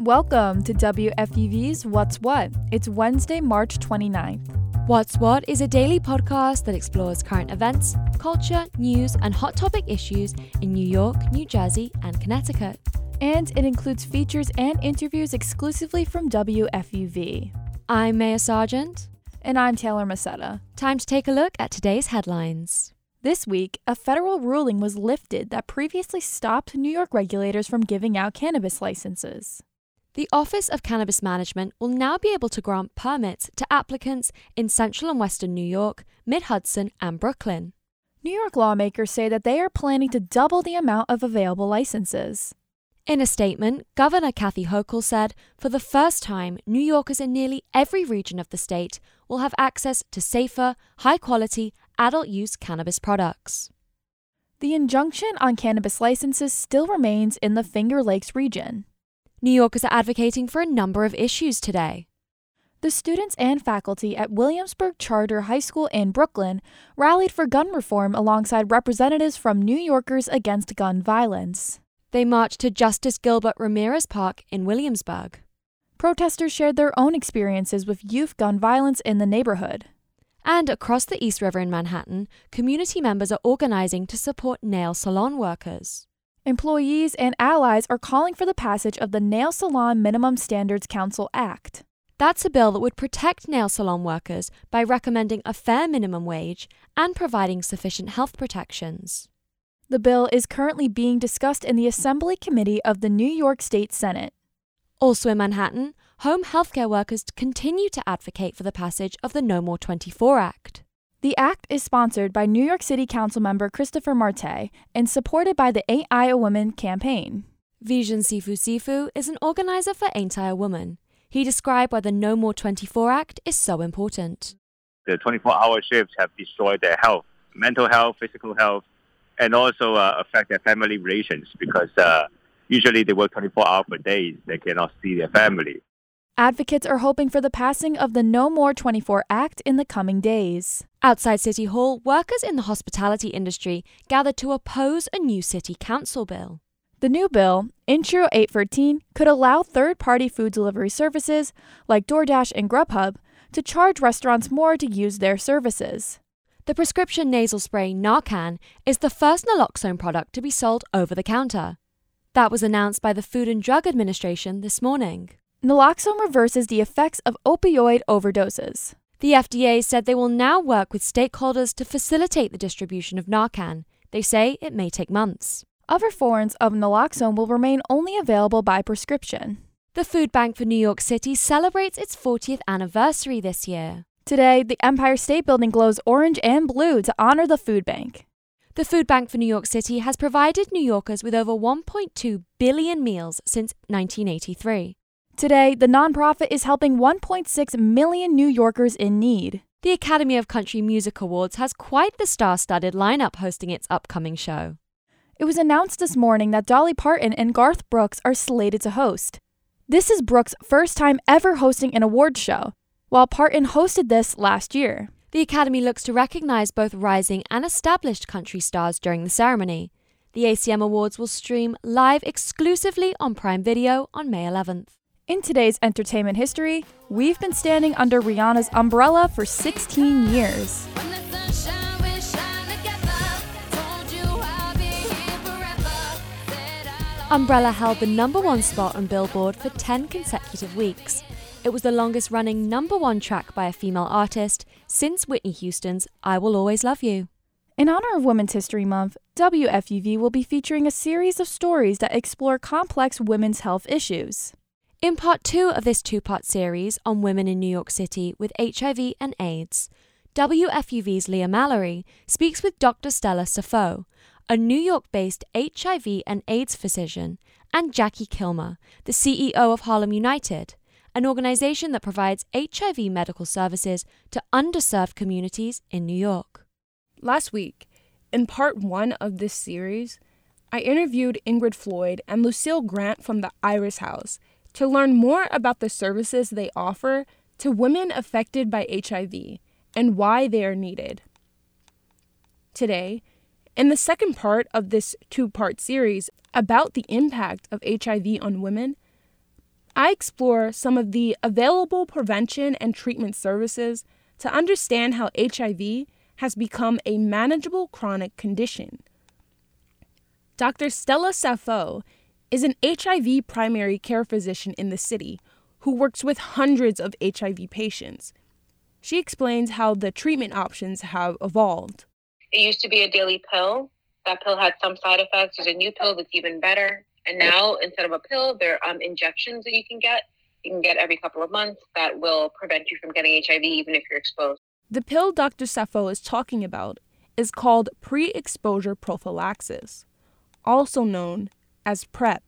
Welcome to WFUV's What's What. It's Wednesday, March 29th. What's What is a daily podcast that explores current events, culture, news, and hot topic issues in New York, New Jersey, and Connecticut. And it includes features and interviews exclusively from WFUV. I'm Maya Sargent. And I'm Taylor Macetta. Time to take a look at today's headlines. This week, a federal ruling was lifted that previously stopped New York regulators from giving out cannabis licenses. The Office of Cannabis Management will now be able to grant permits to applicants in central and western New York, mid Hudson, and Brooklyn. New York lawmakers say that they are planning to double the amount of available licenses. In a statement, Governor Kathy Hochul said, for the first time, New Yorkers in nearly every region of the state will have access to safer, high quality, adult use cannabis products. The injunction on cannabis licenses still remains in the Finger Lakes region. New Yorkers are advocating for a number of issues today. The students and faculty at Williamsburg Charter High School in Brooklyn rallied for gun reform alongside representatives from New Yorkers Against Gun Violence. They marched to Justice Gilbert Ramirez Park in Williamsburg. Protesters shared their own experiences with youth gun violence in the neighborhood. And across the East River in Manhattan, community members are organizing to support nail salon workers. Employees and allies are calling for the passage of the Nail Salon Minimum Standards Council Act. That's a bill that would protect nail salon workers by recommending a fair minimum wage and providing sufficient health protections. The bill is currently being discussed in the Assembly Committee of the New York State Senate. Also in Manhattan, home healthcare workers continue to advocate for the passage of the No More 24 Act. The act is sponsored by New York City Council member Christopher Marte and supported by the Ain't I a Woman campaign. Vision Sifu Sifu is an organizer for Ain't I a Woman. He described why the No More 24 Act is so important. The 24 hour shifts have destroyed their health, mental health, physical health, and also uh, affect their family relations because uh, usually they work 24 hours per day. They cannot see their family. Advocates are hoping for the passing of the No More 24 Act in the coming days. Outside City Hall, workers in the hospitality industry gathered to oppose a new city council bill. The new bill, Intro 813, could allow third party food delivery services, like DoorDash and Grubhub, to charge restaurants more to use their services. The prescription nasal spray Narcan is the first naloxone product to be sold over the counter. That was announced by the Food and Drug Administration this morning. Naloxone reverses the effects of opioid overdoses. The FDA said they will now work with stakeholders to facilitate the distribution of Narcan. They say it may take months. Other forms of naloxone will remain only available by prescription. The Food Bank for New York City celebrates its 40th anniversary this year. Today, the Empire State Building glows orange and blue to honor the food bank. The Food Bank for New York City has provided New Yorkers with over 1.2 billion meals since 1983. Today, the nonprofit is helping 1.6 million New Yorkers in need. The Academy of Country Music Awards has quite the star studded lineup hosting its upcoming show. It was announced this morning that Dolly Parton and Garth Brooks are slated to host. This is Brooks' first time ever hosting an awards show, while Parton hosted this last year. The Academy looks to recognize both rising and established country stars during the ceremony. The ACM Awards will stream live exclusively on Prime Video on May 11th. In today's entertainment history, we've been standing under Rihanna's umbrella for 16 years. Umbrella held the number one spot on Billboard for 10 consecutive weeks. It was the longest running number one track by a female artist since Whitney Houston's I Will Always Love You. In honor of Women's History Month, WFUV will be featuring a series of stories that explore complex women's health issues. In part two of this two part series on women in New York City with HIV and AIDS, WFUV's Leah Mallory speaks with Dr. Stella Safo, a New York based HIV and AIDS physician, and Jackie Kilmer, the CEO of Harlem United, an organization that provides HIV medical services to underserved communities in New York. Last week, in part one of this series, I interviewed Ingrid Floyd and Lucille Grant from the Iris House to learn more about the services they offer to women affected by HIV and why they are needed. Today, in the second part of this two part series about the impact of HIV on women, I explore some of the available prevention and treatment services to understand how HIV has become a manageable chronic condition. Dr. Stella Safo is an HIV primary care physician in the city who works with hundreds of HIV patients. She explains how the treatment options have evolved. It used to be a daily pill. That pill had some side effects. There's a new pill that's even better. And now, instead of a pill, there are um, injections that you can get. You can get every couple of months that will prevent you from getting HIV, even if you're exposed. The pill Dr. Safo is talking about is called pre exposure prophylaxis, also known as PrEP.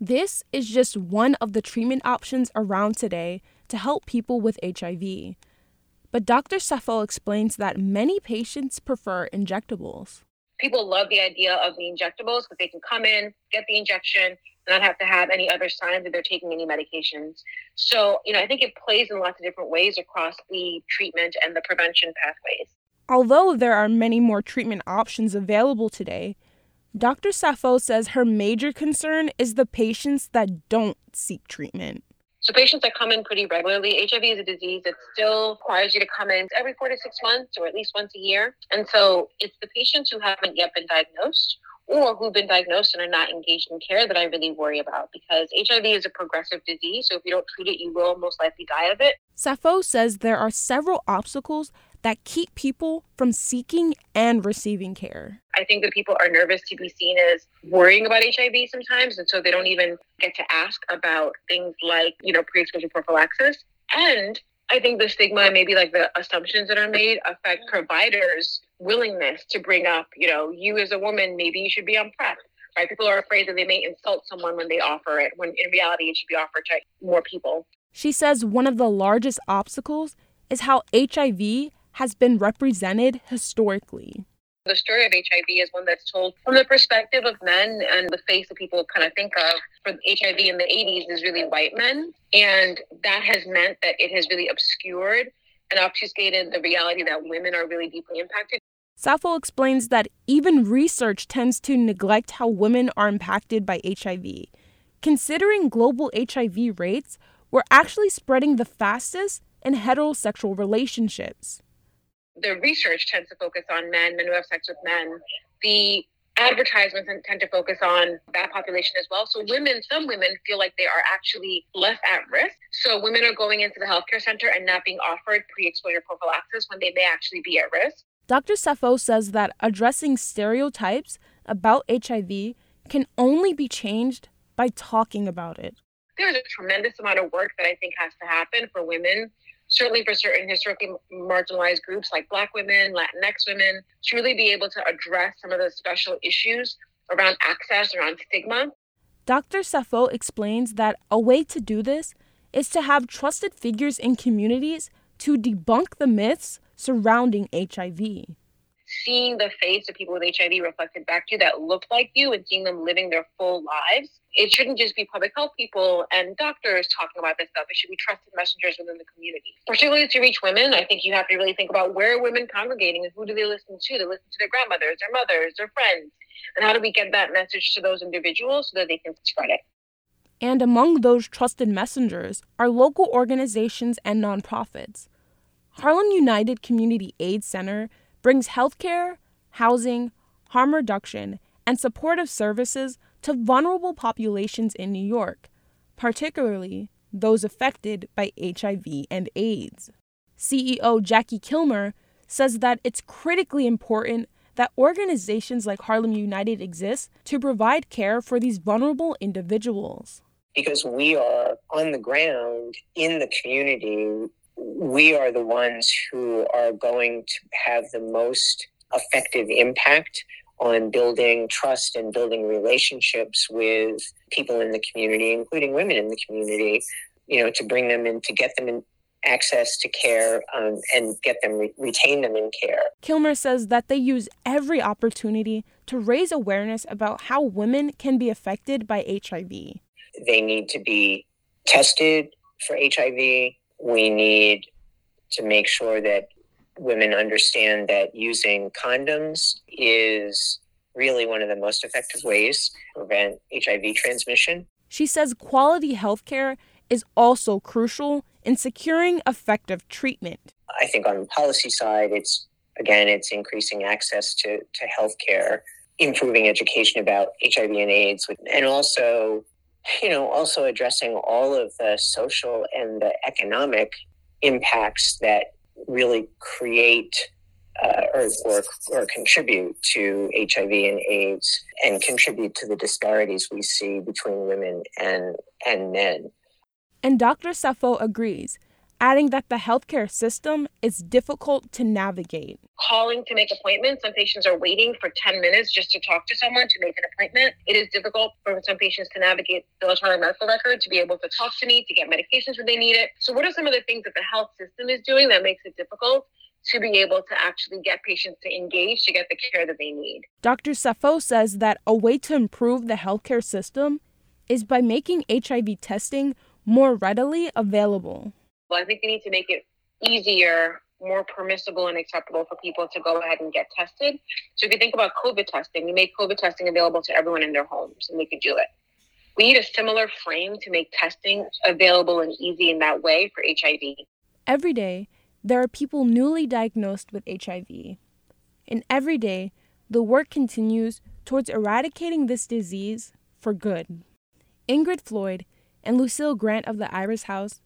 This is just one of the treatment options around today to help people with HIV. But Dr. Safo explains that many patients prefer injectables people love the idea of the injectables because they can come in, get the injection, not have to have any other signs that they're taking any medications. So, you know, I think it plays in lots of different ways across the treatment and the prevention pathways. Although there are many more treatment options available today, Dr. Safo says her major concern is the patients that don't seek treatment. So patients that come in pretty regularly, HIV is a disease that still requires you to come in every four to six months or at least once a year. And so it's the patients who haven't yet been diagnosed or who've been diagnosed and are not engaged in care that I really worry about because HIV is a progressive disease. So if you don't treat it, you will most likely die of it. Safo says there are several obstacles that keep people from seeking and receiving care. I think that people are nervous to be seen as worrying about HIV sometimes, and so they don't even get to ask about things like, you know, pre exposure prophylaxis. And I think the stigma and maybe like the assumptions that are made affect providers' willingness to bring up, you know, you as a woman, maybe you should be on PrEP. Right? People are afraid that they may insult someone when they offer it, when in reality it should be offered to more people. She says one of the largest obstacles is how HIV has been represented historically. The story of HIV is one that's told from the perspective of men, and the face that people kind of think of for HIV in the 80s is really white men. And that has meant that it has really obscured and obfuscated the reality that women are really deeply impacted. Safo explains that even research tends to neglect how women are impacted by HIV. Considering global HIV rates, we're actually spreading the fastest in heterosexual relationships the research tends to focus on men, men who have sex with men. The advertisements tend to focus on that population as well. So women, some women feel like they are actually less at risk. So women are going into the healthcare center and not being offered pre-exposure prophylaxis when they may actually be at risk. Dr. Safo says that addressing stereotypes about HIV can only be changed by talking about it. There's a tremendous amount of work that I think has to happen for women certainly for certain historically marginalized groups like Black women, Latinx women, to really be able to address some of the special issues around access, around stigma. Dr. Safo explains that a way to do this is to have trusted figures in communities to debunk the myths surrounding HIV. Seeing the face of people with HIV reflected back to you that look like you and seeing them living their full lives it shouldn't just be public health people and doctors talking about this stuff. It should be trusted messengers within the community. Particularly to reach women, I think you have to really think about where are women congregating and who do they listen to? They listen to their grandmothers, their mothers, their friends. And how do we get that message to those individuals so that they can spread it? And among those trusted messengers are local organizations and nonprofits. Harlem United Community AIDS Center brings healthcare, housing, harm reduction, and supportive services to vulnerable populations in New York, particularly those affected by HIV and AIDS. CEO Jackie Kilmer says that it's critically important that organizations like Harlem United exist to provide care for these vulnerable individuals. Because we are on the ground in the community, we are the ones who are going to have the most effective impact on building trust and building relationships with people in the community, including women in the community, you know, to bring them in, to get them in access to care um, and get them re- retain them in care. Kilmer says that they use every opportunity to raise awareness about how women can be affected by HIV. They need to be tested for HIV. We need to make sure that women understand that using condoms is really one of the most effective ways to prevent HIV transmission. She says quality health care is also crucial in securing effective treatment. I think on the policy side, it's again, it's increasing access to, to healthcare, improving education about HIV and AIDS, and also, you know, also addressing all of the social and the economic impacts that really create uh, or, or, or contribute to HIV and AIDS and contribute to the disparities we see between women and, and men. And Dr. Safo agrees, adding that the healthcare system is difficult to navigate. Calling to make appointments, some patients are waiting for 10 minutes just to talk to someone to make an appointment. It is difficult for some patients to navigate the electronic medical record, to be able to talk to me, to get medications when they need it. So, what are some of the things that the health system is doing that makes it difficult? to be able to actually get patients to engage to get the care that they need. Dr. Safo says that a way to improve the healthcare system is by making HIV testing more readily available. I think we need to make it easier, more permissible, and acceptable for people to go ahead and get tested. So if you think about COVID testing, we made COVID testing available to everyone in their homes and they could do it. We need a similar frame to make testing available and easy in that way for HIV. Every day, there are people newly diagnosed with HIV. And every day, the work continues towards eradicating this disease for good. Ingrid Floyd and Lucille Grant of the Iris House,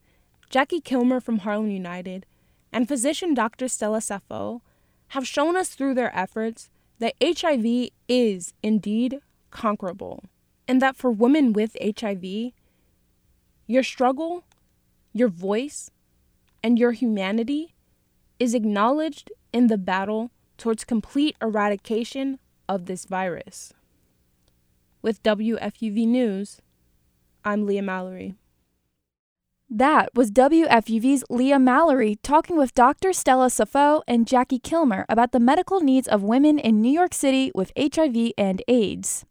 Jackie Kilmer from Harlem United, and physician Dr. Stella Safo have shown us through their efforts that HIV is indeed conquerable, and that for women with HIV, your struggle, your voice, and your humanity is acknowledged in the battle towards complete eradication of this virus. With WFUV News, I'm Leah Mallory. That was WFUV's Leah Mallory talking with Dr. Stella Safo and Jackie Kilmer about the medical needs of women in New York City with HIV and AIDS.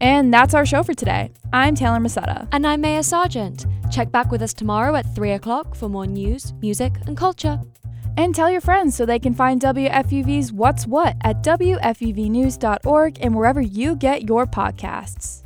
And that's our show for today. I'm Taylor Masetta. And I'm Maya Sargent. Check back with us tomorrow at 3 o'clock for more news, music, and culture. And tell your friends so they can find WFUV's What's What at WFUVnews.org and wherever you get your podcasts.